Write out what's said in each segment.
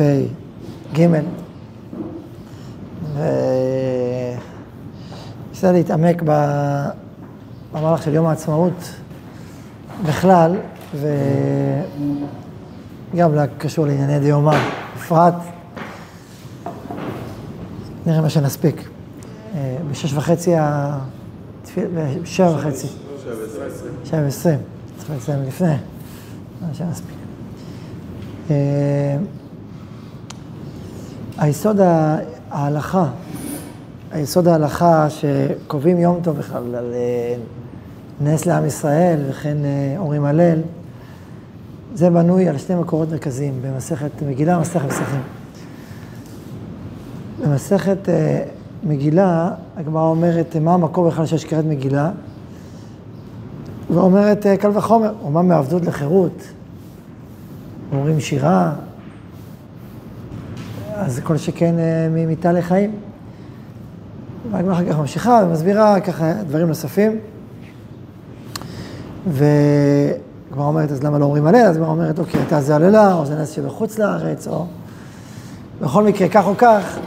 פ"ג. וניסה להתעמק במהלך של יום העצמאות בכלל, וגם קשור לענייני דיומא בפרט. נראה מה שנספיק. בשש וחצי, בשבע וחצי. שבע ועשרים. צריך לסיים לפני, מה שנספיק. היסוד ההלכה, היסוד ההלכה שקובעים יום טוב בכלל על נס לעם ישראל וכן אומרים הלל, זה בנוי על שני מקורות מרכזיים במסכת מגילה ומסכת פסחים. במסכת מגילה, הגמרא אומרת מה המקור בכלל שיש קראת מגילה, ואומרת קל וחומר, אומה מעבדות לחירות, אומרים שירה, אז כל שכן ממיתה לחיים. והגמרא אחר כך ממשיכה ומסבירה ככה דברים נוספים. וכבר אומרת, אז למה לא אומרים הלל? אז כבר אומרת, אוקיי, הייתה זה הללה, או זה נס שבחוץ לארץ, או... בכל מקרה, כך או כך,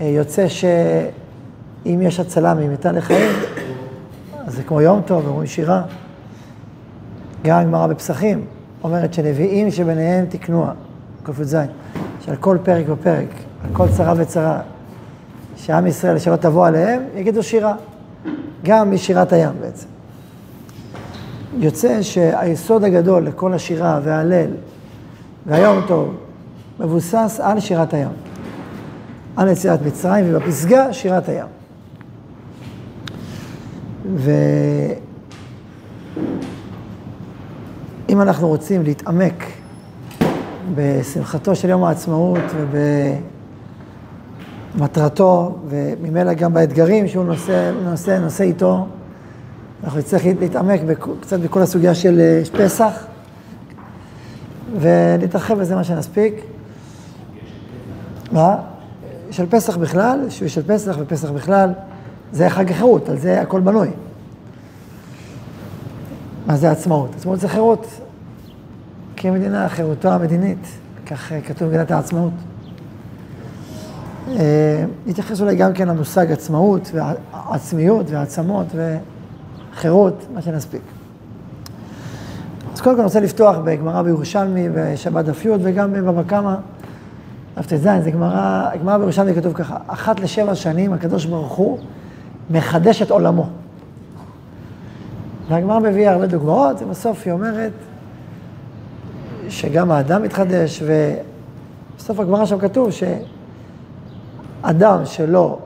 יוצא שאם יש הצלה ממיתה לחיים, אז זה כמו יום טוב, אומרים שירה. גם הגמרא בפסחים אומרת שנביאים שביניהם תקנוה, ק"ז, שעל כל פרק ופרק, על כל צרה וצרה, שעם ישראל שלא תבוא עליהם, יגידו שירה. גם משירת הים בעצם. יוצא שהיסוד הגדול לכל השירה וההלל והיום טוב מבוסס על שירת הים. על יציאת מצרים ובפסגה שירת הים. ואם אנחנו רוצים להתעמק בשמחתו של יום העצמאות ובמטרתו, וממילא גם באתגרים שהוא נושא, נושא, נושא איתו, אנחנו נצטרך להתעמק קצת בכל הסוגיה של פסח, ונתרחב בזה מה שנספיק. מה? של פסח בכלל, של פסח ופסח בכלל, זה חג החירות, על זה הכל בנוי. מה זה עצמאות? עצמאות זה חירות. כמדינה, חירותו המדינית, כך כתוב במגילת העצמאות. נתייחס אולי גם כן למושג עצמאות ועצמיות ועצמות וחירות, מה שנספיק. אז קודם כל אני רוצה לפתוח בגמרא בירושלמי בשבת דף י' וגם בבבא קמא, דף ט"ז, זה גמרא, גמרא בירושלמי כתוב ככה, אחת לשבע שנים הקדוש ברוך הוא מחדש את עולמו. והגמרא מביאה הרבה דוגמאות, ובסוף היא אומרת שגם האדם מתחדש, ובסוף הגמרא שם כתוב שאדם שלא,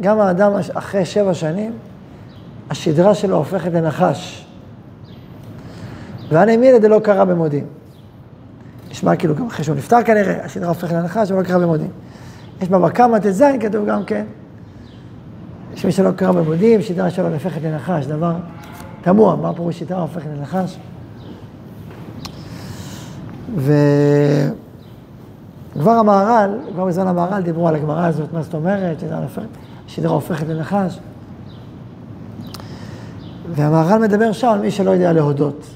גם האדם אחרי שבע שנים, השדרה שלו הופכת לנחש. ואני מילא זה לא קרה במודים. נשמע כאילו גם אחרי שהוא נפטר כנראה, השדרה הופכת לנחש, אבל לא קרה במודים. יש בבא קמא ט"ז כתוב גם כן, שמי שלא קרה במודים, שדרה שלו הופכת לנחש, דבר תמוה, מה פירוש שדרה הופכת לנחש? וכבר המהר"ל, כבר בזמן המהר"ל דיברו על הגמרא הזאת, מה זאת אומרת, שדרה הופכת לנחש. והמהר"ל מדבר שם על מי שלא יודע להודות.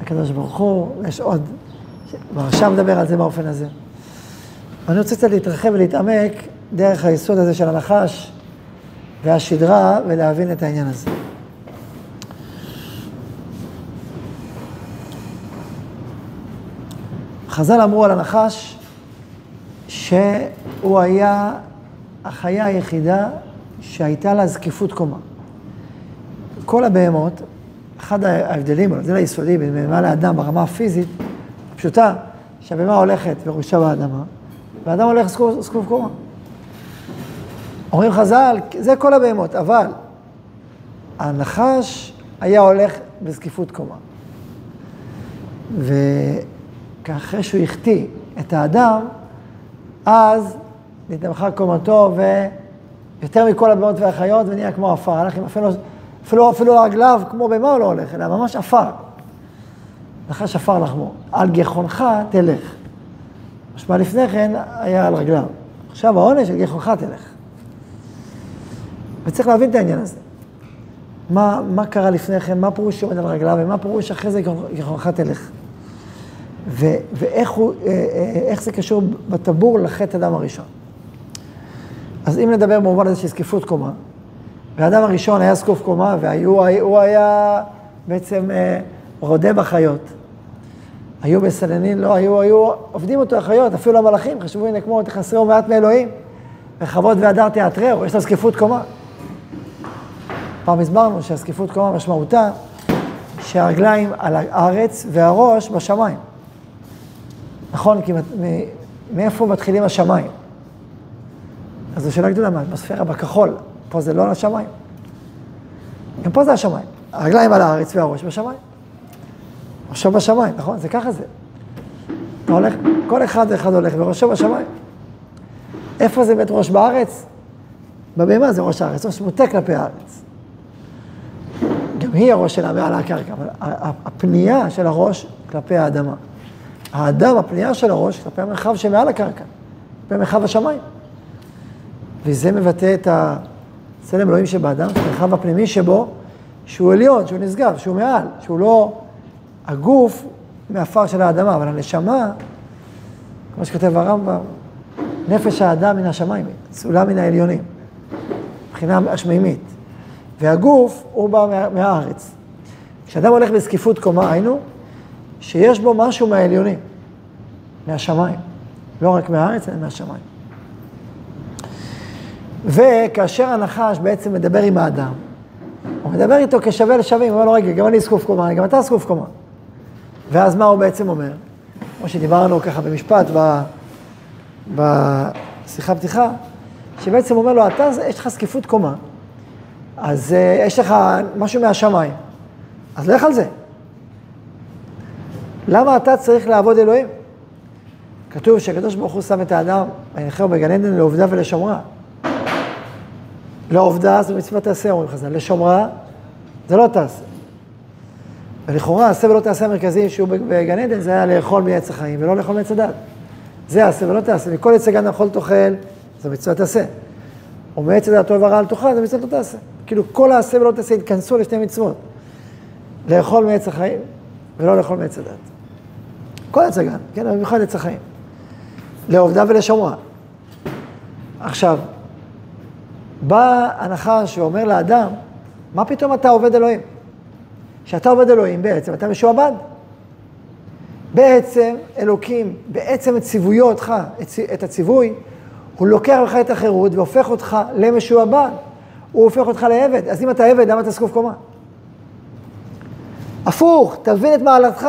הקדוש ברוך הוא, יש עוד, והרשם מדבר על זה באופן הזה. אני רוצה קצת להתרחב ולהתעמק דרך היסוד הזה של הנחש והשדרה ולהבין את העניין הזה. חז"ל אמרו על הנחש שהוא היה החיה היחידה שהייתה לה זקיפות קומה. כל הבהמות, אחד ההבדלים, ההבדל היסודי בין בהמה לאדם ברמה הפיזית, פשוטה, שהבהמה הולכת וראשה באדמה, והאדם הולך זקוף קומה. אומרים חז"ל, זה כל הבהמות, אבל הנחש היה הולך בזקיפות קומה. ואחרי שהוא החטיא את האדם, אז נתמכה קומתו, ויותר מכל הבהמות והחיות, ונהיה כמו עפר. הלך עם אפילו, אפילו, אפילו רגליו, כמו במה הוא לא הולך, אלא ממש עפר. נחש עפר לחמו. על גחונך תלך. משמע לפני כן היה על רגליו. עכשיו העונש, על גחונך תלך. וצריך להבין את העניין הזה. מה, מה קרה לפני כן, מה פירוש שעומד על רגליו, ומה פירוש אחרי זה גחונך תלך. ו- ואיך הוא, אה, אה, איך זה קשור בטבור לחטא אדם הראשון. אז אם נדבר במובן הזה של זקיפות קומה, והאדם הראשון היה זקוף קומה, והוא היה בעצם אה, רודה בחיות. היו מסננים, לא, היו, היו עובדים אותו החיות, אפילו המלאכים חשבו, הנה, כמו תחסרו מעט מאלוהים, וכבוד והדר תיאטרהו, יש לה זקיפות קומה. פעם הסברנו שהזקיפות קומה משמעותה שהרגליים על הארץ והראש בשמיים. נכון, כי מאיפה מתחילים השמיים? אז זו שאלה גדולה, מה, בספירה בכחול, פה זה לא על השמיים. גם פה זה השמיים. הרגליים על הארץ והראש בשמיים. ראשו בשמיים, נכון? זה ככה זה. אתה הולך, כל אחד ואחד הולך וראשו בשמיים. איפה זה בית ראש בארץ? בבהמה זה ראש הארץ, ראש מוטה כלפי הארץ. גם היא הראש שלה מעל הקרקע, אבל הפנייה של הראש כלפי האדמה. האדם, הפנייה של הראש כלפי המרחב שמעל הקרקע, כלפי מרחב השמיים. וזה מבטא את הצלם אלוהים שבאדם, את המרחב הפנימי שבו, שהוא עליון, שהוא נשגב, שהוא מעל, שהוא לא הגוף מעפר של האדמה, אבל הנשמה, כמו שכותב הרמב"ם, נפש האדם מן השמיים, צולה מן העליונים, מבחינה השמימית. והגוף הוא בא מה, מהארץ. כשאדם הולך בזקיפות קומה, היינו, שיש בו משהו מהעליונים, מהשמיים. לא רק מהארץ, אלא מהשמיים. וכאשר הנחש בעצם מדבר עם האדם, הוא מדבר איתו כשווה לשווים, הוא אומר לו, רגע, גם אני זקוף קומה, גם אתה זקוף קומה. ואז מה הוא בעצם אומר? כמו שדיברנו ככה במשפט, בשיחה פתיחה, שבעצם אומר לו, אתה, יש לך זקיפות קומה, אז uh, יש לך משהו מהשמיים, אז לך על זה. למה אתה צריך לעבוד אלוהים? כתוב שהקדוש ברוך הוא שם את האדם, וינחהו בגן עדן לעובדה ולשומרה. לעובדה זו מצוות תעשה, אומרים חז"ל, לשומרה זה לא תעשה. ולכאורה עשה ולא תעשה המרכזי שהוא בגן עדן זה היה לאכול מעץ החיים ולא לאכול מעץ הדת. זה עשה ולא תעשה, מכל עץ הגן אכול תאכל, זו מצוות תעשה. או מעץ הדת טוב ורע אל תאכל, זו מצוות לא תעשה. כאילו כל העשה ולא תעשה התכנסו לשתי מצוות. לאכול מעץ החיים ולא לאכול מעץ הדת. כל הגן, כן, במיוחד עץ החיים. לעובדה ולשומרה. עכשיו, בא הנחש ואומר לאדם, מה פתאום אתה עובד אלוהים? כשאתה עובד אלוהים בעצם אתה משועבד. בעצם אלוקים, בעצם את ציוויותך, את הציווי, הוא לוקח לך את החירות והופך אותך למשועבד. הוא הופך אותך לעבד. אז אם אתה עבד, למה אתה זקוף קומה? הפוך, תבין את מעלתך.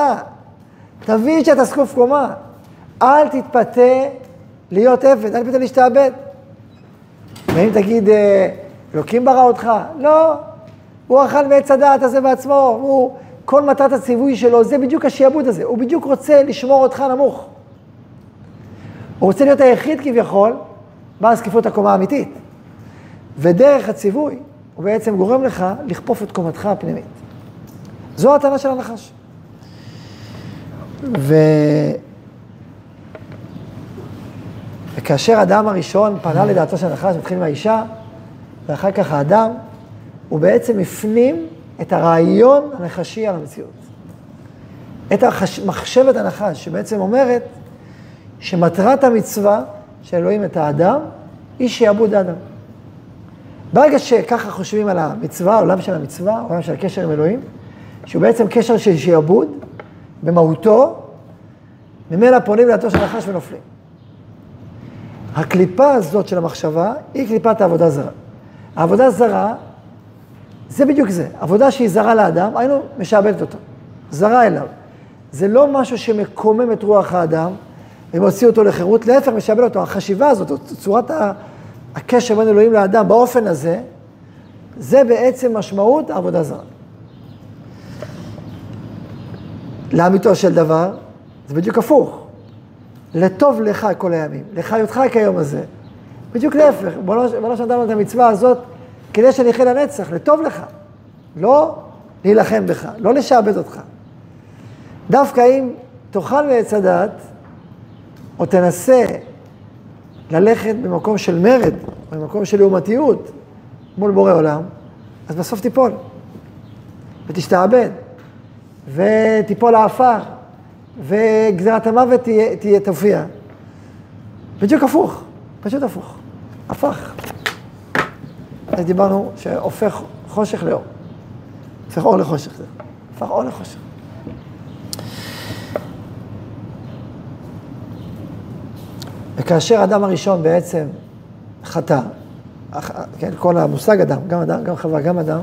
תבין שאתה זקוף קומה. אל תתפתה להיות עבד, אל תתפתה להשתעבד. ואם תגיד, אה, אלוקים ברא אותך? לא, הוא אכל מעץ הדעת הזה בעצמו, הוא, כל מטרת הציווי שלו, זה בדיוק השיעבוד הזה, הוא בדיוק רוצה לשמור אותך נמוך. הוא רוצה להיות היחיד כביכול, בעל זקיפות הקומה האמיתית. ודרך הציווי, הוא בעצם גורם לך לכפוף את קומתך הפנימית. זו הטענה של הנחש. ו... וכאשר האדם הראשון פנה לדעתו של הנחש, מתחיל מהאישה, ואחר כך האדם, הוא בעצם הפנים את הרעיון הנחשי על המציאות. את. מחשבת הנחש, שבעצם אומרת שמטרת המצווה של אלוהים את האדם, היא שיעבוד האדם. ברגע שככה חושבים על המצווה, העולם של המצווה, העולם של הקשר עם אלוהים, שהוא בעצם קשר של שיעבוד, במהותו, ממילא פונים לדעתו של הנחש ונופלים. הקליפה הזאת של המחשבה היא קליפת העבודה זרה. העבודה זרה זה בדיוק זה. עבודה שהיא זרה לאדם, היינו משעבדת אותו. זרה אליו. זה לא משהו שמקומם את רוח האדם ומוציא אותו לחירות, להפך, משעבד אותו. החשיבה הזאת, צורת הקשר בין אלוהים לאדם באופן הזה, זה בעצם משמעות העבודה זרה. לאמיתו של דבר, זה בדיוק הפוך. לטוב לך כל הימים, לחיותך כיום הזה. בדיוק להפך, בוא לא נתנו את המצווה הזאת כדי שנחיה לנצח, לטוב לך. לא להילחם בך, לא לשעבד אותך. דווקא אם תאכל מעץ הדת, או תנסה ללכת במקום של מרד, או במקום של לעומתיות מול בורא עולם, אז בסוף תיפול, ותשתעבד, ותיפול לעפר, וגזירת המוות תהיה, תהיה תופיע. בדיוק הפוך, פשוט הפוך. הפך. אז דיברנו שהופך חושך לאור. הופך אור לחושך. זה. הפך אור לחושך. וכאשר האדם הראשון בעצם חטא, כן, כל המושג אדם, גם אדם, גם חווה, גם אדם,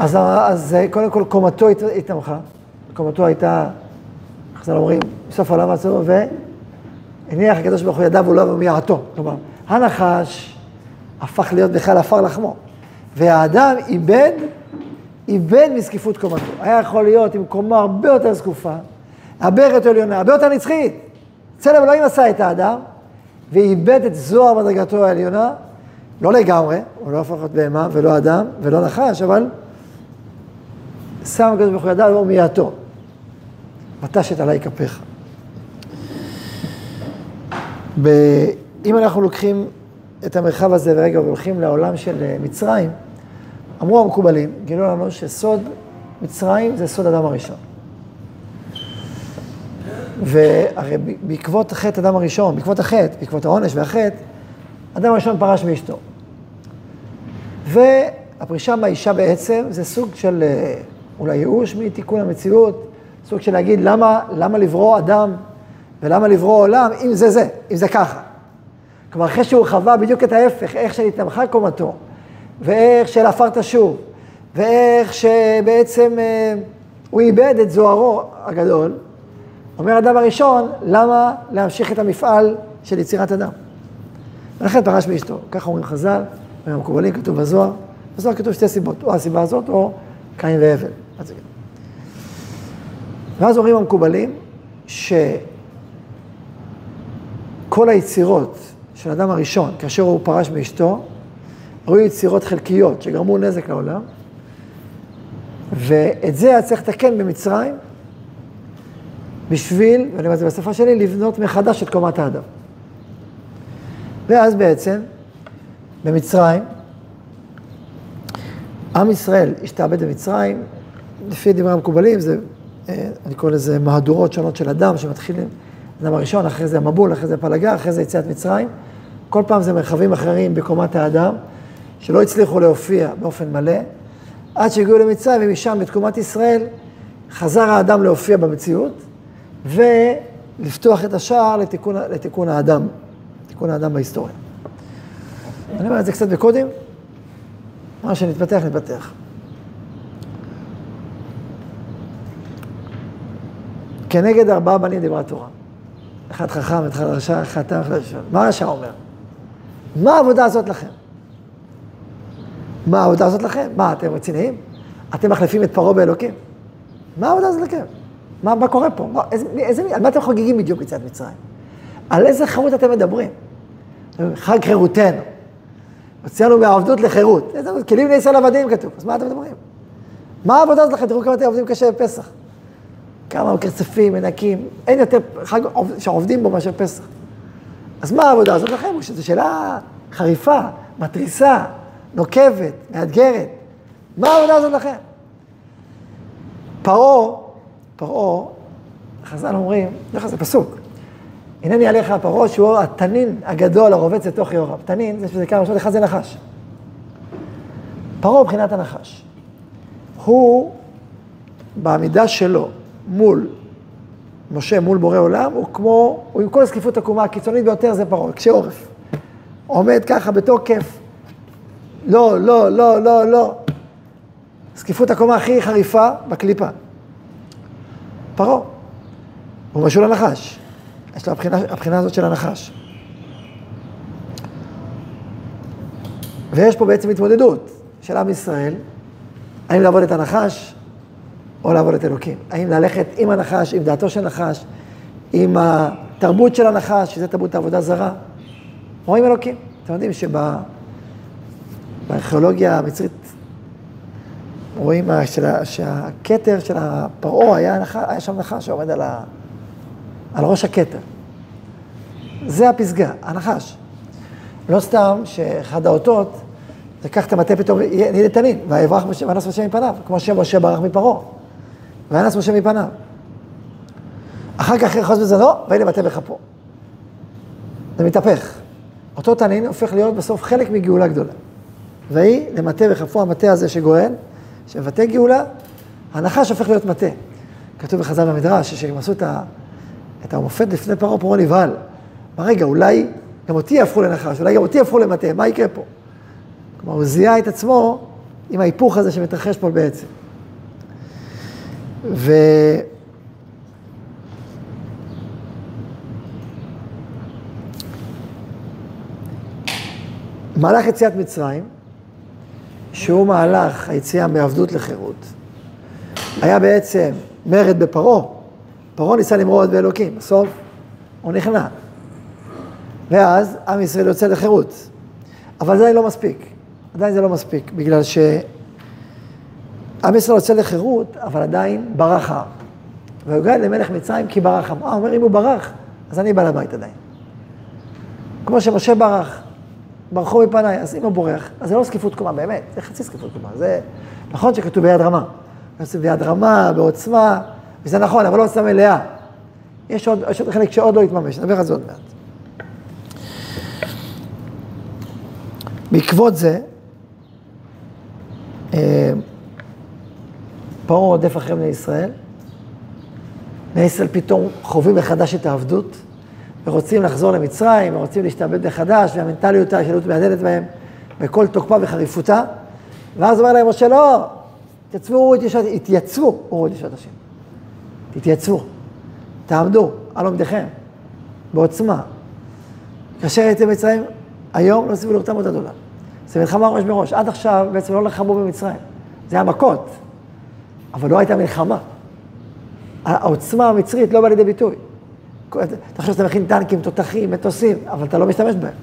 אז, אז קודם כל קומתו התנמכה, קומתו הייתה, איך זה אומרים, בסוף העולם עצמו, והניח הקדוש ברוך הוא ידיו ולא מיעתו. כלומר, הנחש הפך להיות בכלל עפר לחמו, והאדם איבד, איבד מזקיפות קומתו. היה יכול להיות עם קומה הרבה יותר זקופה, הרבה יותר עליונה, הרבה יותר נצחית. צלם אלוהים עשה את האדם, ואיבד את זוהר מדרגתו העליונה, לא לגמרי, הוא לא הפך להיות בהמה ולא אדם ולא נחש, אבל שם הקדוש ברוך הוא ידע לאמור מיעתו. ותשת עלי כפיך. ב... אם אנחנו לוקחים את המרחב הזה ורגע והולכים לעולם של אה, מצרים, אמרו המקובלים, גילו לנו שסוד מצרים זה סוד אדם הראשון. והרי בעקבות חטא אדם הראשון, בעקבות החטא, בעקבות העונש והחטא, אדם הראשון פרש מאשתו. והפרישה מהאישה בעצם זה סוג של אה, אולי ייאוש מתיקון המציאות, סוג של להגיד למה, למה לברוא אדם ולמה לברוא עולם אם זה זה, אם זה ככה. כלומר, אחרי שהוא חווה בדיוק את ההפך, איך שנתנמכה קומתו, ואיך של עפר תשוב, ואיך שבעצם אה, הוא איבד את זוהרו הגדול, אומר האדם הראשון, למה להמשיך את המפעל של יצירת אדם? ולכן פרש מאשתו, ככה אומרים חז"ל, והמקובלים כתוב בזוהר, בזוהר כתוב שתי סיבות, או הסיבה הזאת או קין והבל. ואז אומרים המקובלים שכל היצירות של האדם הראשון, כאשר הוא פרש מאשתו, היו יצירות חלקיות שגרמו נזק לעולם, ואת זה היה צריך לתקן במצרים, בשביל, ואני אומר את זה בשפה שלי, לבנות מחדש את קומת האדם. ואז בעצם, במצרים, עם ישראל השתעבד במצרים, לפי דברי המקובלים, זה, אה, אני קורא לזה מהדורות שונות של אדם שמתחילים, אדם הראשון, אחרי זה המבול, אחרי זה פלגה, אחרי זה יציאת מצרים. כל פעם זה מרחבים אחרים בקומת האדם, שלא הצליחו להופיע באופן מלא, עד שהגיעו למצרים, ומשם, בתקומת ישראל, חזר האדם להופיע במציאות, ולפתוח את השער לתיקון, לתיקון האדם, תיקון האדם בהיסטוריה. אני אומר את זה קצת בקודים, מה שנתפתח, נתפתח. כנגד ארבעה בנים דיברה תורה. אחד חכם, אחד רשע, אחד תם, אחד רשע. מה הרשע אומר? מה העבודה הזאת לכם? מה העבודה הזאת לכם? מה, אתם רציניים? אתם מחליפים את פרעה באלוקים? מה העבודה הזאת לכם? מה, מה קורה פה? מה, איזה, איזה, על מה אתם חוגגים בדיוק יציאת מצרים? על איזה חירות אתם מדברים? חג חירותנו. הוצאנו מהעבדות לחירות. איזה כלים לישראל עבדים כתוב, אז מה אתם מדברים? מה העבודה הזאת לכם? תראו כמה אתם עובדים קשה בפסח. כמה מקרצפים, מנקים, אין יותר חג שעובדים בו מאשר פסח. אז מה העבודה הזאת לכם? זו שאלה חריפה, מתריסה, נוקבת, מאתגרת. מה העבודה הזאת לכם? פרעה, פרעה, חז"ל אומרים, אגב זה פסוק, הנני עליך פרעה שהוא התנין הגדול הרובץ לתוך יורם. תנין, זה שזה כמה ראשות, אחד זה נחש. פרעה מבחינת הנחש. הוא, בעמידה שלו מול משה, מול בורא עולם, הוא כמו, הוא עם כל הזקיפות הקומה הקיצונית ביותר זה פרעה, קשה עורף. עומד ככה בתוקף, לא, לא, לא, לא, לא. זקיפות הקומה הכי חריפה בקליפה. פרעה. הוא משול לנחש. יש לו הבחינה, הבחינה הזאת של הנחש. ויש פה בעצם התמודדות של עם ישראל, האם לעבוד את הנחש או לעבוד את אלוקים. האם ללכת עם הנחש, עם דעתו של נחש, עם התרבות של הנחש, שזה תרבות העבודה זרה, או עם אלוקים. אתם יודעים שבארכיאולוגיה המצרית רואים שהכתר של הפרעה היה, היה שם נחש שעומד על, ה, על ראש הכתר. זה הפסגה, הנחש. לא סתם שאחד האותות, זה קח את המטה פתאום, נהיה לתנין, ויברח ואנס משה מפניו, כמו שמשה ברח מפרעה, ואנס משה מפניו. אחר כך יחוז בזרעו, ויהי למטה בכפו. זה מתהפך. אותו תנין הופך להיות בסוף חלק מגאולה גדולה. ויהי למטה בכפו המטה הזה שגואל, שמבטא גאולה, הנחש הופך להיות מטה. כתוב בחז"ל במדרש, שהם עשו את, ה, את המופת לפני פרעה, פרעה נבהל. מה רגע, אולי גם אותי יהפכו לנחש, אולי גם אותי יהפכו למטה, מה יקרה פה? כלומר, הוא זיהה את עצמו עם ההיפוך הזה שמתרחש פה בעצם. ו... מהלך יציאת מצרים, שהוא מהלך היציאה מעבדות לחירות, היה בעצם מרד בפרעה. פרעה ניסה למרוד באלוקים, בסוף הוא נכנע. ואז עם ישראל יוצא לחירות. אבל זה עדיין לא מספיק. עדיין זה לא מספיק, בגלל שעם ישראל יוצא לחירות, אבל עדיין ברח העם. והוגד למלך מצרים כי ברח העם. אה, אומר, אם הוא ברח, אז אני בעל הבית עדיין. כמו שמשה ברח, ברחו מפניי, אז אם הוא בורח, אז זה לא זקיפות קומה, באמת, זה חצי זקיפות קומה. זה נכון שכתוב ביד רמה. ביד רמה, בעוצמה, וזה נכון, אבל לא עוצמה מלאה. יש עוד, יש עוד חלק שעוד לא התממש, נדבר על זה עוד מעט. בעקבות זה, אה, פרעה רודף אחרי בני ישראל. בני ישראל פתאום חווים מחדש את העבדות, ורוצים לחזור למצרים, ורוצים להשתעבד מחדש, והמנטליות השאלות מהדהדת בהם בכל תוקפה וחריפותה. ואז אומר להם משה, לא, ישועת, התייצבו, אורו את ישועת השם. תתייצבו, תעמדו על עומדיכם, בעוצמה. כאשר הייתם במצרים, היום לא סיבו לרתם עוד הדולר. זה מלחמה ראש בראש. עד עכשיו בעצם לא לחמו במצרים. זה היה מכות, אבל לא הייתה מלחמה. העוצמה המצרית לא באה לידי ביטוי. אתה חושב שאתה מכין טנקים, תותחים, מטוסים, אבל אתה לא משתמש בהם.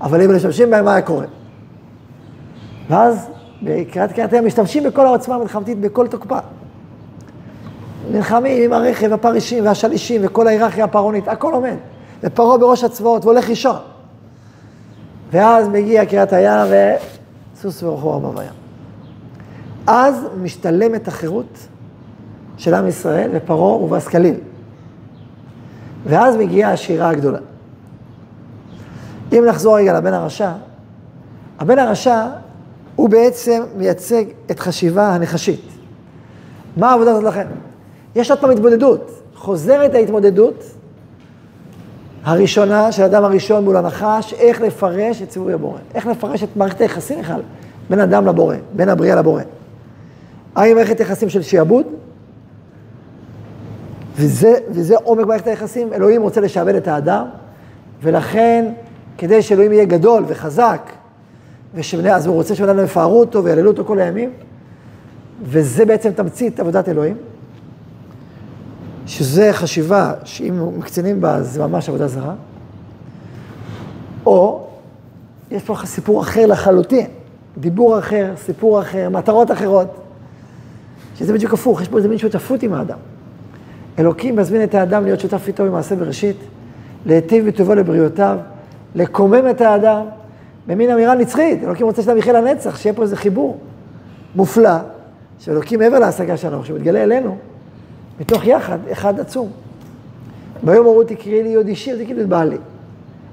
אבל אם משתמשים בהם, מה היה קורה? ואז בקריאת קריאת הים משתמשים בכל העוצמה המלחמתית בכל תוקפה. נלחמים עם הרכב, הפרישים והשלישים וכל ההיררכיה הפרעונית, הכל עומד. ופרעה בראש הצבאות והולך לישון. ואז מגיע קריאת הים וסוס ורוחו רמה בים. אז משתלמת החירות של עם ישראל ופרעה ובס כליל. ואז מגיעה השירה הגדולה. אם נחזור רגע לבן הרשע, הבן הרשע הוא בעצם מייצג את חשיבה הנחשית. מה העבודה הזאת לכם? יש עוד פעם התמודדות. חוזרת ההתמודדות הראשונה של האדם הראשון מול הנחש, איך לפרש את ציווי הבורא. איך לפרש את מערכת היחסים בכלל בין אדם לבורא, בין הבריאה לבורא. האם מערכת יחסים של שיעבוד? וזה, וזה עומק מערכת היחסים. אלוהים רוצה לשעבד את האדם, ולכן, כדי שאלוהים יהיה גדול וחזק, ושבני, אז הוא רוצה שבני אדם יפארו אותו ויעללו אותו כל הימים, וזה בעצם תמצית עבודת אלוהים. שזה חשיבה שאם מקצינים בה זה ממש עבודה זרה, או יש פה סיפור אחר לחלוטין, דיבור אחר, סיפור אחר, מטרות אחרות, שזה בדיוק הפוך, יש פה איזה מין שותפות עם האדם. אלוקים מזמין את האדם להיות שותף איתו במעשה בראשית, להיטיב בטובו לבריאותיו, לקומם את האדם במין אמירה נצחית. אלוקים רוצה שאדם יחיה לנצח, שיהיה פה איזה חיבור מופלא, שאלוקים מעבר להשגה שלנו, שמתגלה אלינו, מתוך יחד, אחד עצום. ביום ההוא תקראי לי יוד אישי, תקראי את בעלי.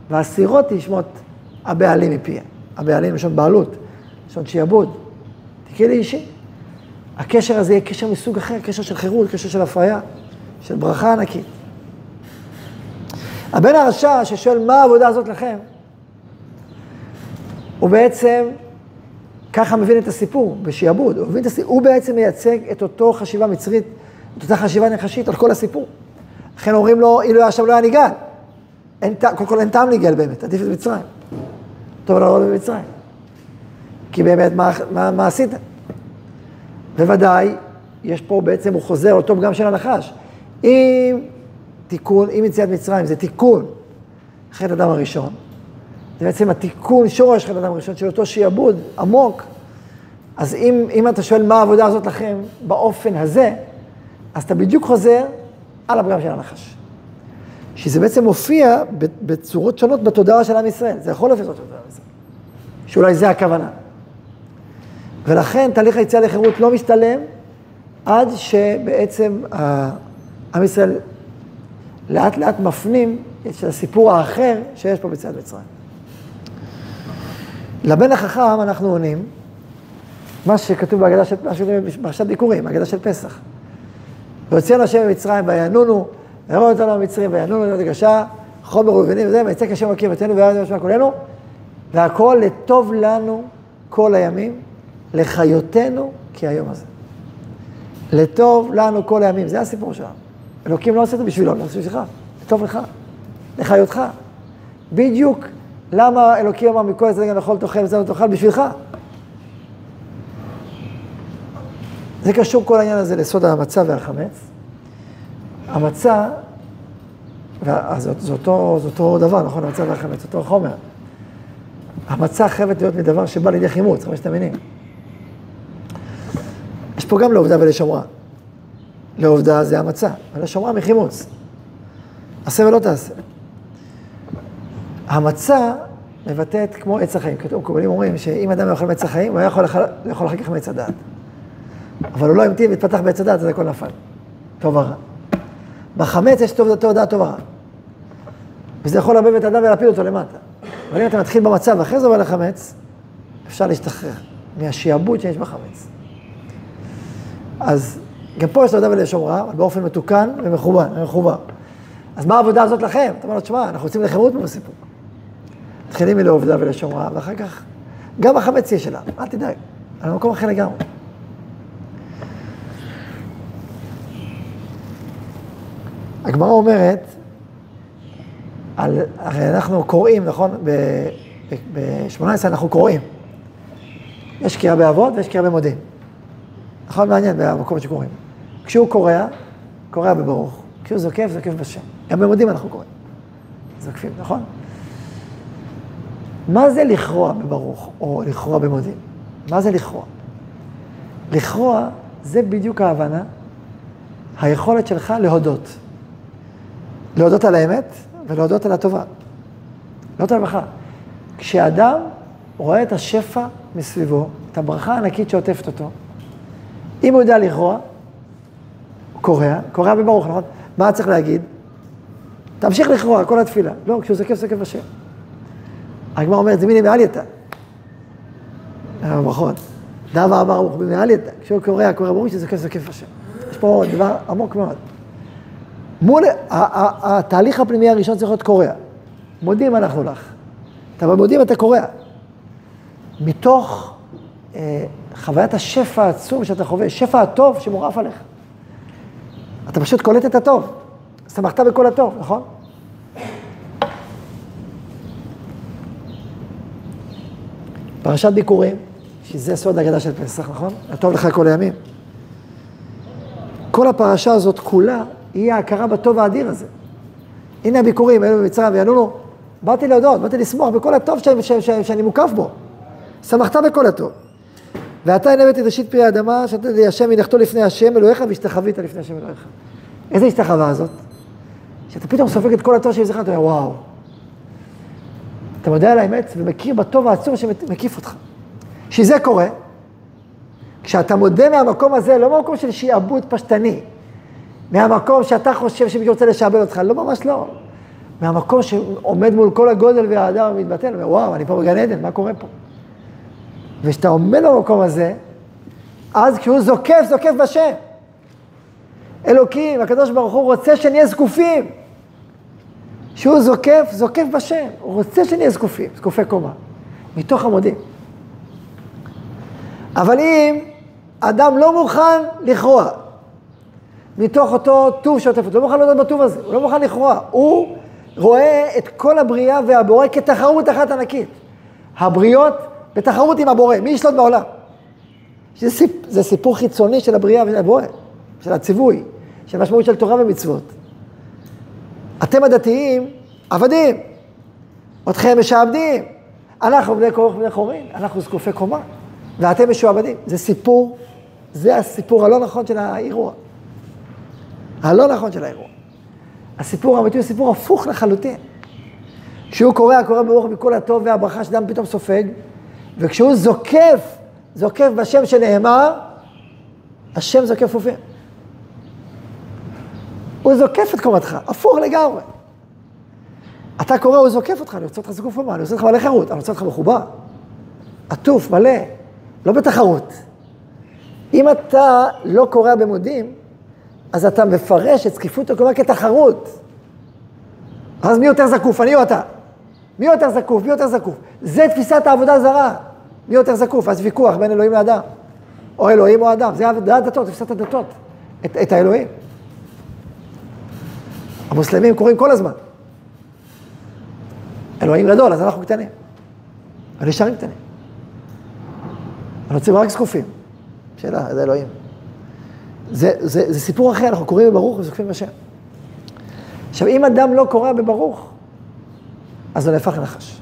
והסירות תשמות הבעלים מפיה. הבעלים לשון בעלות, לשון שיעבוד. תקראי לי אישי. הקשר הזה יהיה קשר מסוג אחר, קשר של חירות, קשר של הפריה, של ברכה ענקית. הבן הרשע ששואל מה העבודה הזאת לכם, הוא בעצם ככה מבין את הסיפור, בשיעבוד. הוא, הסיפור, הוא בעצם מייצג את אותו חשיבה מצרית את אותה חשיבה נחשית על כל הסיפור. לכן אומרים לו, אילו היה שם לא היה ניגל. קודם כל אין טעם להיגל באמת, עדיף את מצרים. טוב לעלות במצרים. כי באמת, מה, מה, מה עשית? בוודאי, יש פה בעצם, הוא חוזר אותו פגם של הנחש. אם תיקון, אם יציאת מצרים זה תיקון חטא אדם הראשון, זה בעצם התיקון שורש חטא אדם הראשון של אותו שיעבוד עמוק, אז אם, אם אתה שואל מה העבודה הזאת לכם באופן הזה, אז אתה בדיוק חוזר על הפגם של הנחש. שזה בעצם מופיע בצורות שונות בתודעה של עם ישראל. זה יכול להופיע בתודעה של עם ישראל. שאולי זה הכוונה. ולכן תהליך היציאה לחירות לא משתלם עד שבעצם עם ישראל לאט לאט מפנים את הסיפור האחר שיש פה בצד מצרים. לבן החכם אנחנו עונים, מה שכתוב בהגדה של, של פסח. והוציאנו השם ממצרים וינונו, ויראו אותנו המצרים וינונו להיות קשה, חומר ובנים וזה, ויצא כשם מקים אותנו וירד משמע כולנו, והכל לטוב לנו כל הימים, לחיותנו כי היום הזה. לטוב לנו כל הימים, זה הסיפור שלנו. אלוקים לא עושה את זה בשבילו, לא עושה בשבילך, לטוב לך, לחיותך. בדיוק למה אלוקים אמר מכל הצדדים גם לאכול תאכל וזהו תאכל בשבילך. זה קשור כל העניין הזה לסוד המצה והחמץ. המצה, זה, זה, אותו, זה אותו דבר, נכון? המצה והחמץ, אותו חומר. המצה חייבת להיות מדבר שבא לידי חימוץ, חמשת המינים. יש פה גם לעובדה ולשומרה. לעובדה זה המצה, ולשומרה מחימוץ. עשה ולא תעשה. המצה מבטאת כמו עץ החיים. כתוב, קובלים אומרים שאם אדם יאכל מעץ החיים, הוא היה יכול לאכול אחר כך מעץ הדעת. אבל הוא לא המתין והתפתח בעץ הדעת, אז הכל נפל. טוב ורע. בחמץ יש טוב דעת טוב ורע. וזה יכול לערבב את האדם ולהפיל אותו למטה. אבל אם אתה מתחיל במצב ואחרי זה עובר לחמץ, אפשר להשתחרר מהשיעבוד שיש בחמץ. אז גם פה יש לעבודה ולשומרה, אבל באופן מתוקן ומכוון, ומחובר. אז מה העבודה הזאת לכם? אתה אומר לו, תשמע, אנחנו רוצים לחירות בסיפור. מתחילים מלעובדה ולשומרה, ואחר כך, גם החמץ יהיה שלה, אל תדאג, על מקום אחר לגמרי. הגמרא אומרת, על, הרי אנחנו קוראים, נכון? ב-18 אנחנו קוראים. יש קריאה באבות ויש קריאה במודיעין. נכון? מעניין במקום שקוראים. כשהוא קורע, קורע בברוך. כשהוא זוקף, זוקף בשם. גם במודיעין אנחנו קוראים. זוקפים, נכון? מה זה לכרוע בברוך, או לכרוע במודיעין? מה זה לכרוע? לכרוע זה בדיוק ההבנה, היכולת שלך להודות. להודות על האמת ולהודות על הטובה. להודות על הברכה. כשאדם רואה את השפע מסביבו, את הברכה הענקית שעוטפת אותו, אם הוא יודע לכרוע, הוא קורע, קורע בברוך, נכון? מה צריך להגיד? תמשיך לכרוע, כל התפילה. לא, כשהוא זקף, זקף השם. הגמרא אומרת, זה מיני מעלייתא. ברכות. דאבה אמר ברוך במעלייתא. כשהוא קורע, קורע ברוך, שזקף, זקף השם. יש פה דבר עמוק מאוד. מול, התהליך הפנימי הראשון צריך להיות קורע. מודים אנחנו לך. אתה מודים, אתה קורע. מתוך אה, חוויית השפע העצום שאתה חווה, שפע הטוב שמורעף עליך. אתה פשוט קולט את הטוב. שמחת בכל הטוב, נכון? פרשת ביקורים, שזה סוד הגדה של פסח, נכון? הטוב לך כל הימים. כל הפרשה הזאת כולה היא ההכרה בטוב האדיר הזה. הנה הביקורים, היינו במצרים וינונו, באתי להודות, באתי לשמוח בכל הטוב שאני, שאני, שאני מוקף בו. שמחת בכל הטוב. ואתה הנבט את ראשית פרי האדמה, שאתה לי השם מנחתו לפני השם אלוהיך והשתחווית לפני השם אלוהיך. איזה השתחווה הזאת? שאתה פתאום סופג את כל הטוב שבזכר, אתה אומר, וואו. אתה מודה על האמת ומכיר בטוב העצום שמקיף אותך. כשזה קורה, כשאתה מודה מהמקום הזה, לא מהמקום של שיעבוד פשטני, מהמקום שאתה חושב שמישהו רוצה לשעבד אותך, לא, ממש לא. מהמקום שעומד מול כל הגודל והאדם המתבטל, אומר, וואו, אני פה בגן עדן, מה קורה פה? וכשאתה עומד במקום הזה, אז כשהוא זוקף, זוקף בשם. אלוקים, הקדוש ברוך הוא רוצה שנהיה זקופים. כשהוא זוקף, זוקף בשם. הוא רוצה שנהיה זקופים, זקופי קומה. מתוך עמודים. אבל אם אדם לא מוכן לכרוע, מתוך אותו טוב שעוטף אותו, לא מוכן להודות בטוב הזה, הוא לא מוכן לכרוע. הוא רואה את כל הבריאה והבורא כתחרות אחת ענקית. הבריות בתחרות עם הבורא, מי ישלוט בעולם? זה, סיפ, זה סיפור חיצוני של הבריאה ושל הבורא, של הציווי, של משמעות של תורה ומצוות. אתם הדתיים עבדים, אתכם משעבדים, אנחנו בני כוח ובני חורין, אנחנו זקופי קומה, ואתם משועבדים. זה סיפור, זה הסיפור הלא נכון של האירוע. הלא נכון של האירוע. הסיפור האמיתי הוא סיפור הפוך לחלוטין. כשהוא קורא, קורא ברוך מכל הטוב והברכה שאדם פתאום סופג, וכשהוא זוקף, זוקף בשם שנאמר, השם זוקף אופים. הוא זוקף את קומתך, הפוך לגמרי. אתה קורא, הוא זוקף אותך, אני רוצה אותך זקוף קומה, אני רוצה אותך מלא חירות, אני רוצה אותך מחובר, עטוף, מלא, לא בתחרות. אם אתה לא קורא במודים, אז אתה מפרש את זקיפות הקומה כתחרות. אז מי יותר זקוף, אני או אתה? מי יותר זקוף? מי יותר זקוף? זה תפיסת העבודה הזרה. מי יותר זקוף? אז ויכוח בין אלוהים לאדם. או אלוהים או אדם. זה הדתות, תפיסת הדתות. את, את האלוהים. המוסלמים קוראים כל הזמן. אלוהים גדול, אז אנחנו קטנים. הנשארים קטנים. אנחנו רק זקופים. שאלה, זה אלוהים. זה, זה, זה סיפור אחר, אנחנו קוראים בברוך וזוקפים בשם. עכשיו, אם אדם לא קורא בברוך, אז הוא נהפך לנחש.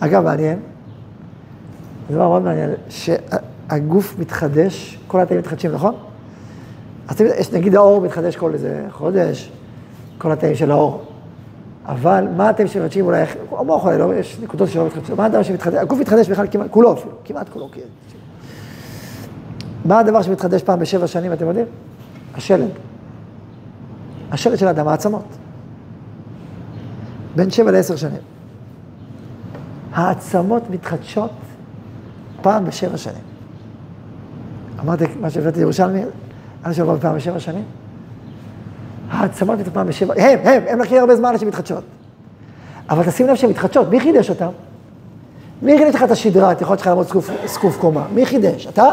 אגב, מעניין, זה דבר מאוד מעניין, שהגוף מתחדש, כל התאים מתחדשים, נכון? אז יש, נגיד האור מתחדש כל איזה חודש, כל התאים של האור. אבל מה התאים שמתחדשים אולי, המוח אולי לא, יש נקודות שלא מתחדשות, מה הדבר שמתחדש, הגוף מתחדש בכלל כמעט, כולו אפילו, כמעט כולו. כן. מה הדבר שמתחדש פעם בשבע שנים, אתם יודעים? השלד. השלד של האדם, העצמות. בין שבע לעשר שנים. העצמות מתחדשות פעם בשבע שנים. אמרתי, מה שהבאתי לירושלמי, אנשים אומרים פעם בשבע שנים? העצמות מתחדשות פעם בשבע, הם, הם, הם לקחים הרבה זמן אנשים מתחדשות. אבל תשים לב שהן מתחדשות, מי חידש אותן? מי חידש לך את השדרה, את יכולת שלך לעמוד זקוף קומה? מי חידש? אתה?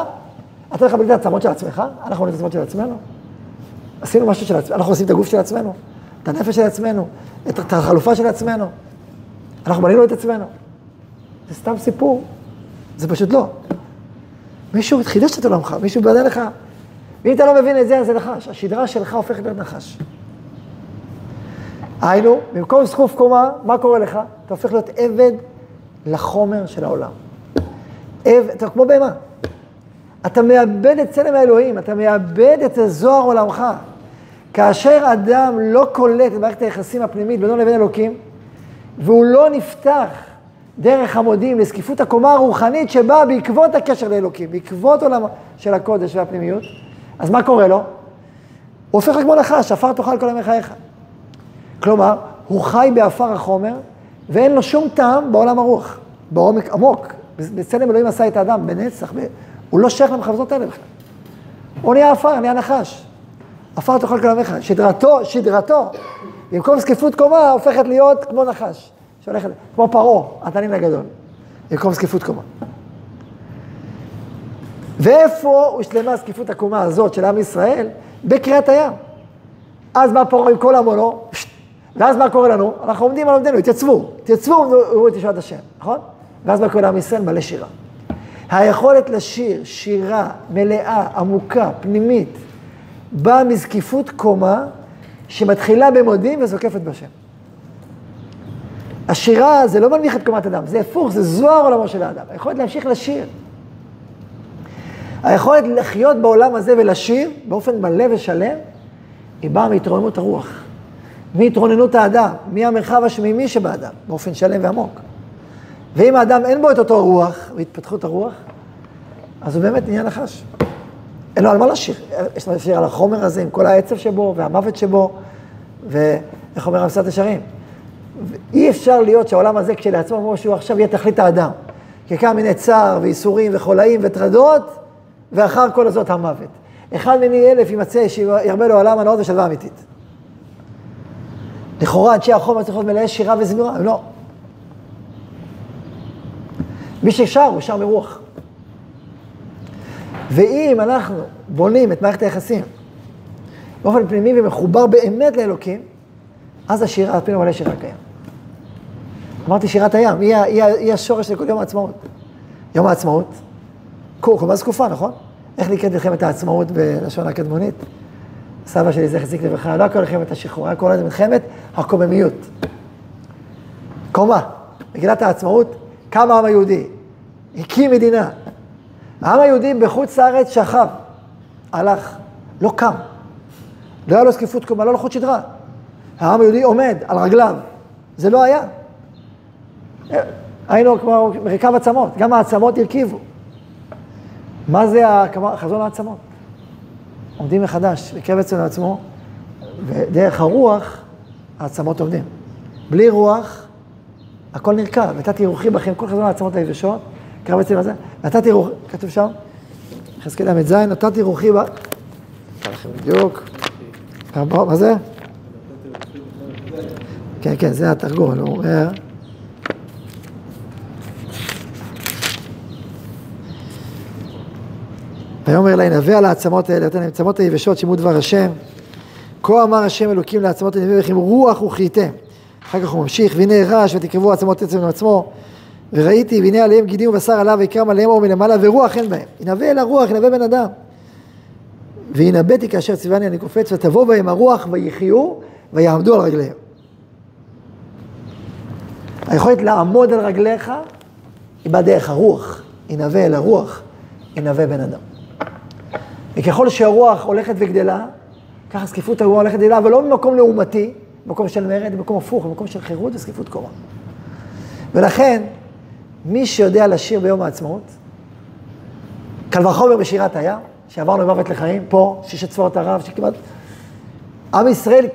אתה לבדוק את העצמות של עצמך? אנחנו בונים את העצמות של עצמנו? עשינו משהו של עצמנו, אנחנו עושים את הגוף של עצמנו, את הנפש של עצמנו, את החלופה של עצמנו. אנחנו בנינו את עצמנו. זה סתם סיפור, זה פשוט לא. מישהו חידש את עולמך, מישהו בנה לך. ואם אתה לא מבין את זה, אז זה נחש. השדרה שלך הופכת להיות נחש. היינו, במקום זקוף קומה, מה קורה לך? אתה הופך להיות עבד לחומר של העולם. עבד, אתה כמו בהמה. אתה מאבד את צלם האלוהים, אתה מאבד את זוהר עולמך. כאשר אדם לא קולט את מערכת היחסים הפנימית בינו לבין אלוקים, והוא לא נפתח דרך המודים לזקיפות הקומה הרוחנית שבאה בעקבות הקשר לאלוקים, בעקבות עולם של הקודש והפנימיות, אז מה קורה לו? הוא הופך כמו נחש, עפר תאכל כל ימי חייך. כלומר, הוא חי בעפר החומר, ואין לו שום טעם בעולם הרוח, בעומק עמוק. בצלם אלוהים עשה את האדם, בנצח, הוא לא שייך למחוזות האלה בכלל. הוא נהיה עפר, נהיה נחש. עפר תאכל כל ימיך. שדרתו, שדרתו, במקום זקיפות קומה, הופכת להיות כמו נחש. שהולכת, כמו פרעה, התנין הגדול. במקום זקיפות קומה. ואיפה הושלמה זקיפות הקומה הזאת של עם ישראל? בקריאת הים. אז בא פרעה עם כל המונו, ואז מה קורה לנו? אנחנו עומדים על עומדנו, התייצבו, התייצבו, וראו את ישועת השם, נכון? ואז מה קורה לעם ישראל? מלא שירה. היכולת לשיר שירה מלאה, עמוקה, פנימית, באה מזקיפות קומה שמתחילה במודים וזוקפת בשם. השירה זה לא מנמיך את קומת אדם, זה הפוך, זה זוהר עולמו של האדם. היכולת להמשיך לשיר. היכולת לחיות בעולם הזה ולשיר באופן מלא ושלם, היא באה מהתרוממות הרוח, מהתרוננות האדם, מהמרחב השמימי שבאדם, באופן שלם ועמוק. ואם האדם אין בו את אותו רוח, והתפתחות הרוח, אז הוא באמת נהיה נחש. אין לו על מה לשיר. יש לו לשיר על החומר הזה, עם כל העצב שבו, והמוות שבו, ואיך אומר המסעת ישרים? אי אפשר להיות שהעולם הזה כשלעצמו, כמו שהוא עכשיו, יהיה תכלית האדם. כי כמה מיני צער וייסורים וחולאים וטרדות, ואחר כל הזאת המוות. אחד מיני אלף יימצא שירבה לו עולם הנאות ושלווה אמיתית. לכאורה אנשי החומר צריכים להיות מלאי שירה וזמירה, לא. מי ששר, הוא שר מרוח. ואם אנחנו בונים את מערכת היחסים באופן פנימי ומחובר באמת לאלוקים, אז השירה, על פי מלא שירה קיים. אמרתי שירת הים, היא, היא, היא השורש של כל יום העצמאות. יום העצמאות, קורקומה זקופה, נכון? איך נקראת מלחמת העצמאות בלשון הקדמונית? סבא שלי, זכר צדיק לברכה, לא הכל מלחמת השחרור, היה קורא לזה מלחמת הקוממיות. קומה, מגילת העצמאות, קם העם היהודי, הקים מדינה. העם היהודי בחוץ לארץ שכב, הלך, לא קם. לא היה לו זקיפות קומה, לא לחוט שדרה. העם היהודי עומד על רגליו, זה לא היה. היינו כמו מרכב עצמות, גם העצמות הרכיבו. מה זה חזון העצמות? עומדים מחדש, רכב אצלנו עצמו, ודרך הרוח, העצמות עומדים. בלי רוח, הכל נרקב. נתתי רוחי בכם כל חזון העצמות היבשות, קרא בעצם לזה, נתתי רוחי, כתוב שם, יחזקאל ל"ז, נתתי רוחי ב... נקרא לכם בדיוק. מה זה? כן, כן, זה התרגום, הוא אומר. ויאמר לה, ינבא על העצמות האלה, נותן להם עצמות היבשות, שמעו דבר השם. כה אמר השם אלוקים לעצמות הנביא וכם רוח וכיתם. אחר כך הוא ממשיך, והנה רעש ותקרבו עצמות עצם לעצמו. וראיתי, והנה עליהם גידים ובשר עליו, ויקרם עליהם אור מלמעלה, ורוח אין בהם. ינבא אל הרוח, ינבא בן אדם. וינבאתי כאשר ציווני אני קופץ, ותבוא בהם הרוח ויחיו, ויעמדו על רגליהם. היכולת לעמוד על רגליך היא בדרך הרוח. ינבא אל הרוח, ינבא בן אדם. וככל שהרוח הולכת וגדלה, ככה זקיפות הרוח הולכת וגדלה, אבל לא ממקום לעומתי, במקום של מרד, במקום הפוך, במקום של חירות וזקיפות קומה. ולכן, מי שיודע לשיר ביום העצמאות, קל וחומר בשירת הים, שעברנו ממוות לחיים, פה, שיש את צבאות ערב, שכמעט... עם ישראל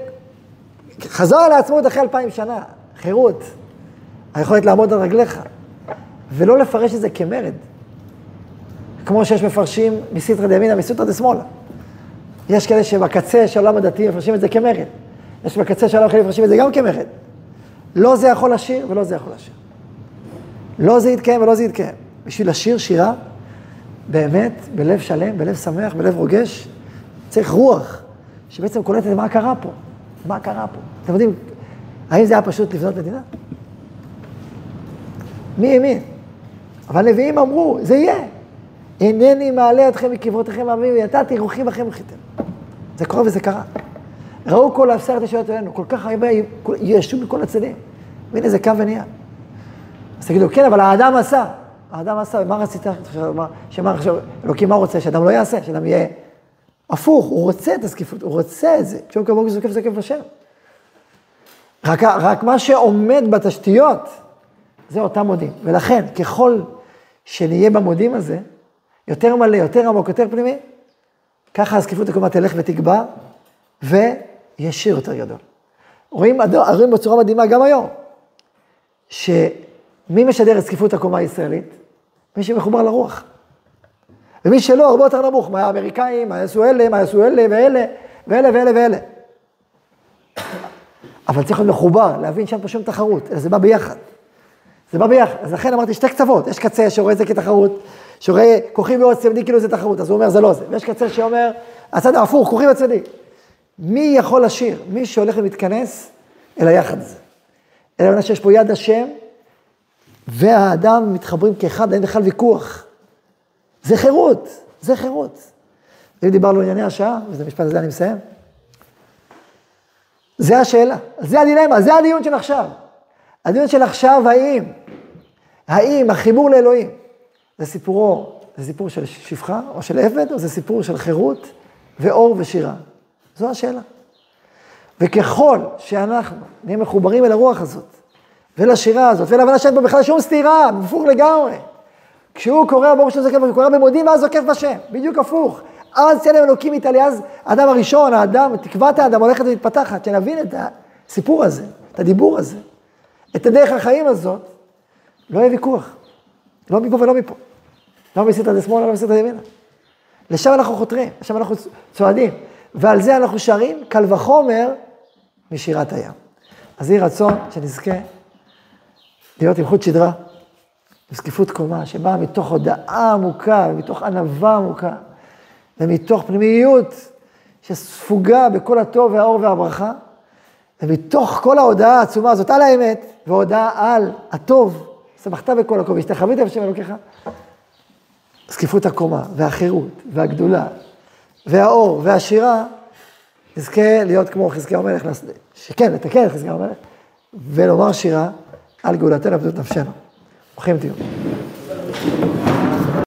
חזר לעצמאות אחרי אלפיים שנה, חירות, היכולת לעמוד על רגליך, ולא לפרש את זה כמרד. כמו שיש מפרשים מסיתרא דימינה, מסיתרא דשמאלה. יש כאלה שבקצה של העולם הדתי מפרשים את זה כמרד. יש בקצה של העולם החילוני מפרשים את זה גם כמרד. לא זה יכול לשיר ולא זה יכול לשיר. לא זה יתקיים ולא זה יתקיים. בשביל לשיר שירה, באמת, בלב שלם, בלב שמח, בלב רוגש, צריך רוח, שבעצם קולטת מה קרה פה. מה קרה פה. אתם יודעים, האם זה היה פשוט לבנות מדינה? מי האמין? אבל נביאים אמרו, זה יהיה. הנני מעלה אתכם מקברותיכם העמים, ונתתי רוחי בכם וחיתם. זה קורה וזה קרה. ראו כל עשרת ישויות עלינו, כל כך הרבה ישו מכל הצדדים. והנה זה קם ונהיה. אז תגידו, כן, אבל האדם עשה. האדם עשה, מה רצית? שמה עכשיו, אלוקים מה רוצה? שאדם לא יעשה, שאדם יהיה הפוך, הוא רוצה את הזקיפות, הוא רוצה את זה. כשהוא כמוהו זוקף זוקף בשם. רק, רק מה שעומד בתשתיות, זה אותם מודים. ולכן, ככל שנהיה במודים הזה, יותר מלא, יותר עמוק, יותר פנימי, ככה הזקיפות הקומה תלך ותגבר, ויהיה שיר יותר גדול. רואים, רואים בצורה מדהימה גם היום, שמי משדר את זקיפות הקומה הישראלית? מי שמחובר לרוח. ומי שלא, הרבה יותר נמוך, מה האמריקאים, מה יעשו אלה, מה יעשו אלה ואלה, ואלה ואלה ואלה. אבל צריך להיות מחובר, להבין שאין פה שום תחרות, אלא זה בא ביחד. זה בא ביחד. אז לכן אמרתי שתי קצוות, יש קצה שרואה את זה כתחרות, שרואה כוחי ועוד צמדי כאילו זה תחרות, אז הוא אומר זה לא זה. ויש קצה שאומר, הצד ההפוך, כוחי וצמדי. מי יכול לשיר? מי שהולך ומתכנס אל היחד הזה. אלא מנה שיש פה יד השם, והאדם מתחברים כאחד, אין בכלל ויכוח. זה חירות, זה חירות. אם דיברנו על ענייני השעה, וזה משפט הזה אני מסיים, זה השאלה, זה הדילמה, זה הדיון של עכשיו. הדיון של עכשיו, האם, האם החיבור לאלוהים, זה סיפורו, זה סיפור של שפחה או של עבד, או זה סיפור של חירות ואור ושירה? זו השאלה. וככל שאנחנו נהיה מחוברים אל הרוח הזאת, ולשירה הזאת, ולהבנה שאין פה בכלל שום סתירה, הפוך לגמרי. כשהוא קורא ברוך של זוקף, הוא קורא במודים ואז זוקף בשם, בדיוק הפוך. אז צלם אלוקים יתעלה, אז האדם הראשון, האדם, תקוות האדם הולכת ומתפתחת, שנבין את הסיפור הזה, את הדיבור הזה, את הדרך החיים הזאת, לא יהיה ויכוח. לא מפה ולא מפה. לא מסית עד שמאלה, לא מסית עד ימינה. לשם אנחנו חותרים, לשם אנחנו צועדים. ועל זה אנחנו שרים, קל וחומר משירת הים. אז יהי רצון שנזכה להיות עם חוט שדרה, עם זקיפות קומה, שבאה מתוך הודאה עמוקה, ומתוך ענווה עמוקה, ומתוך פנימיות שספוגה בכל הטוב והאור והברכה, ומתוך כל ההודעה העצומה הזאת על האמת, והודעה על הטוב, שמחת בכל הכל, והשתחווית על שם אלוקיך, זקיפות הקומה, והחירות, והגדולה, והאור, והשירה, נזכה להיות כמו חזקיהו המלך, שכן, לתקן את חזקיהו המלך, ולומר שירה על גאולתנו ובזאת נפשנו. ברוכים אוקיי, תהיו.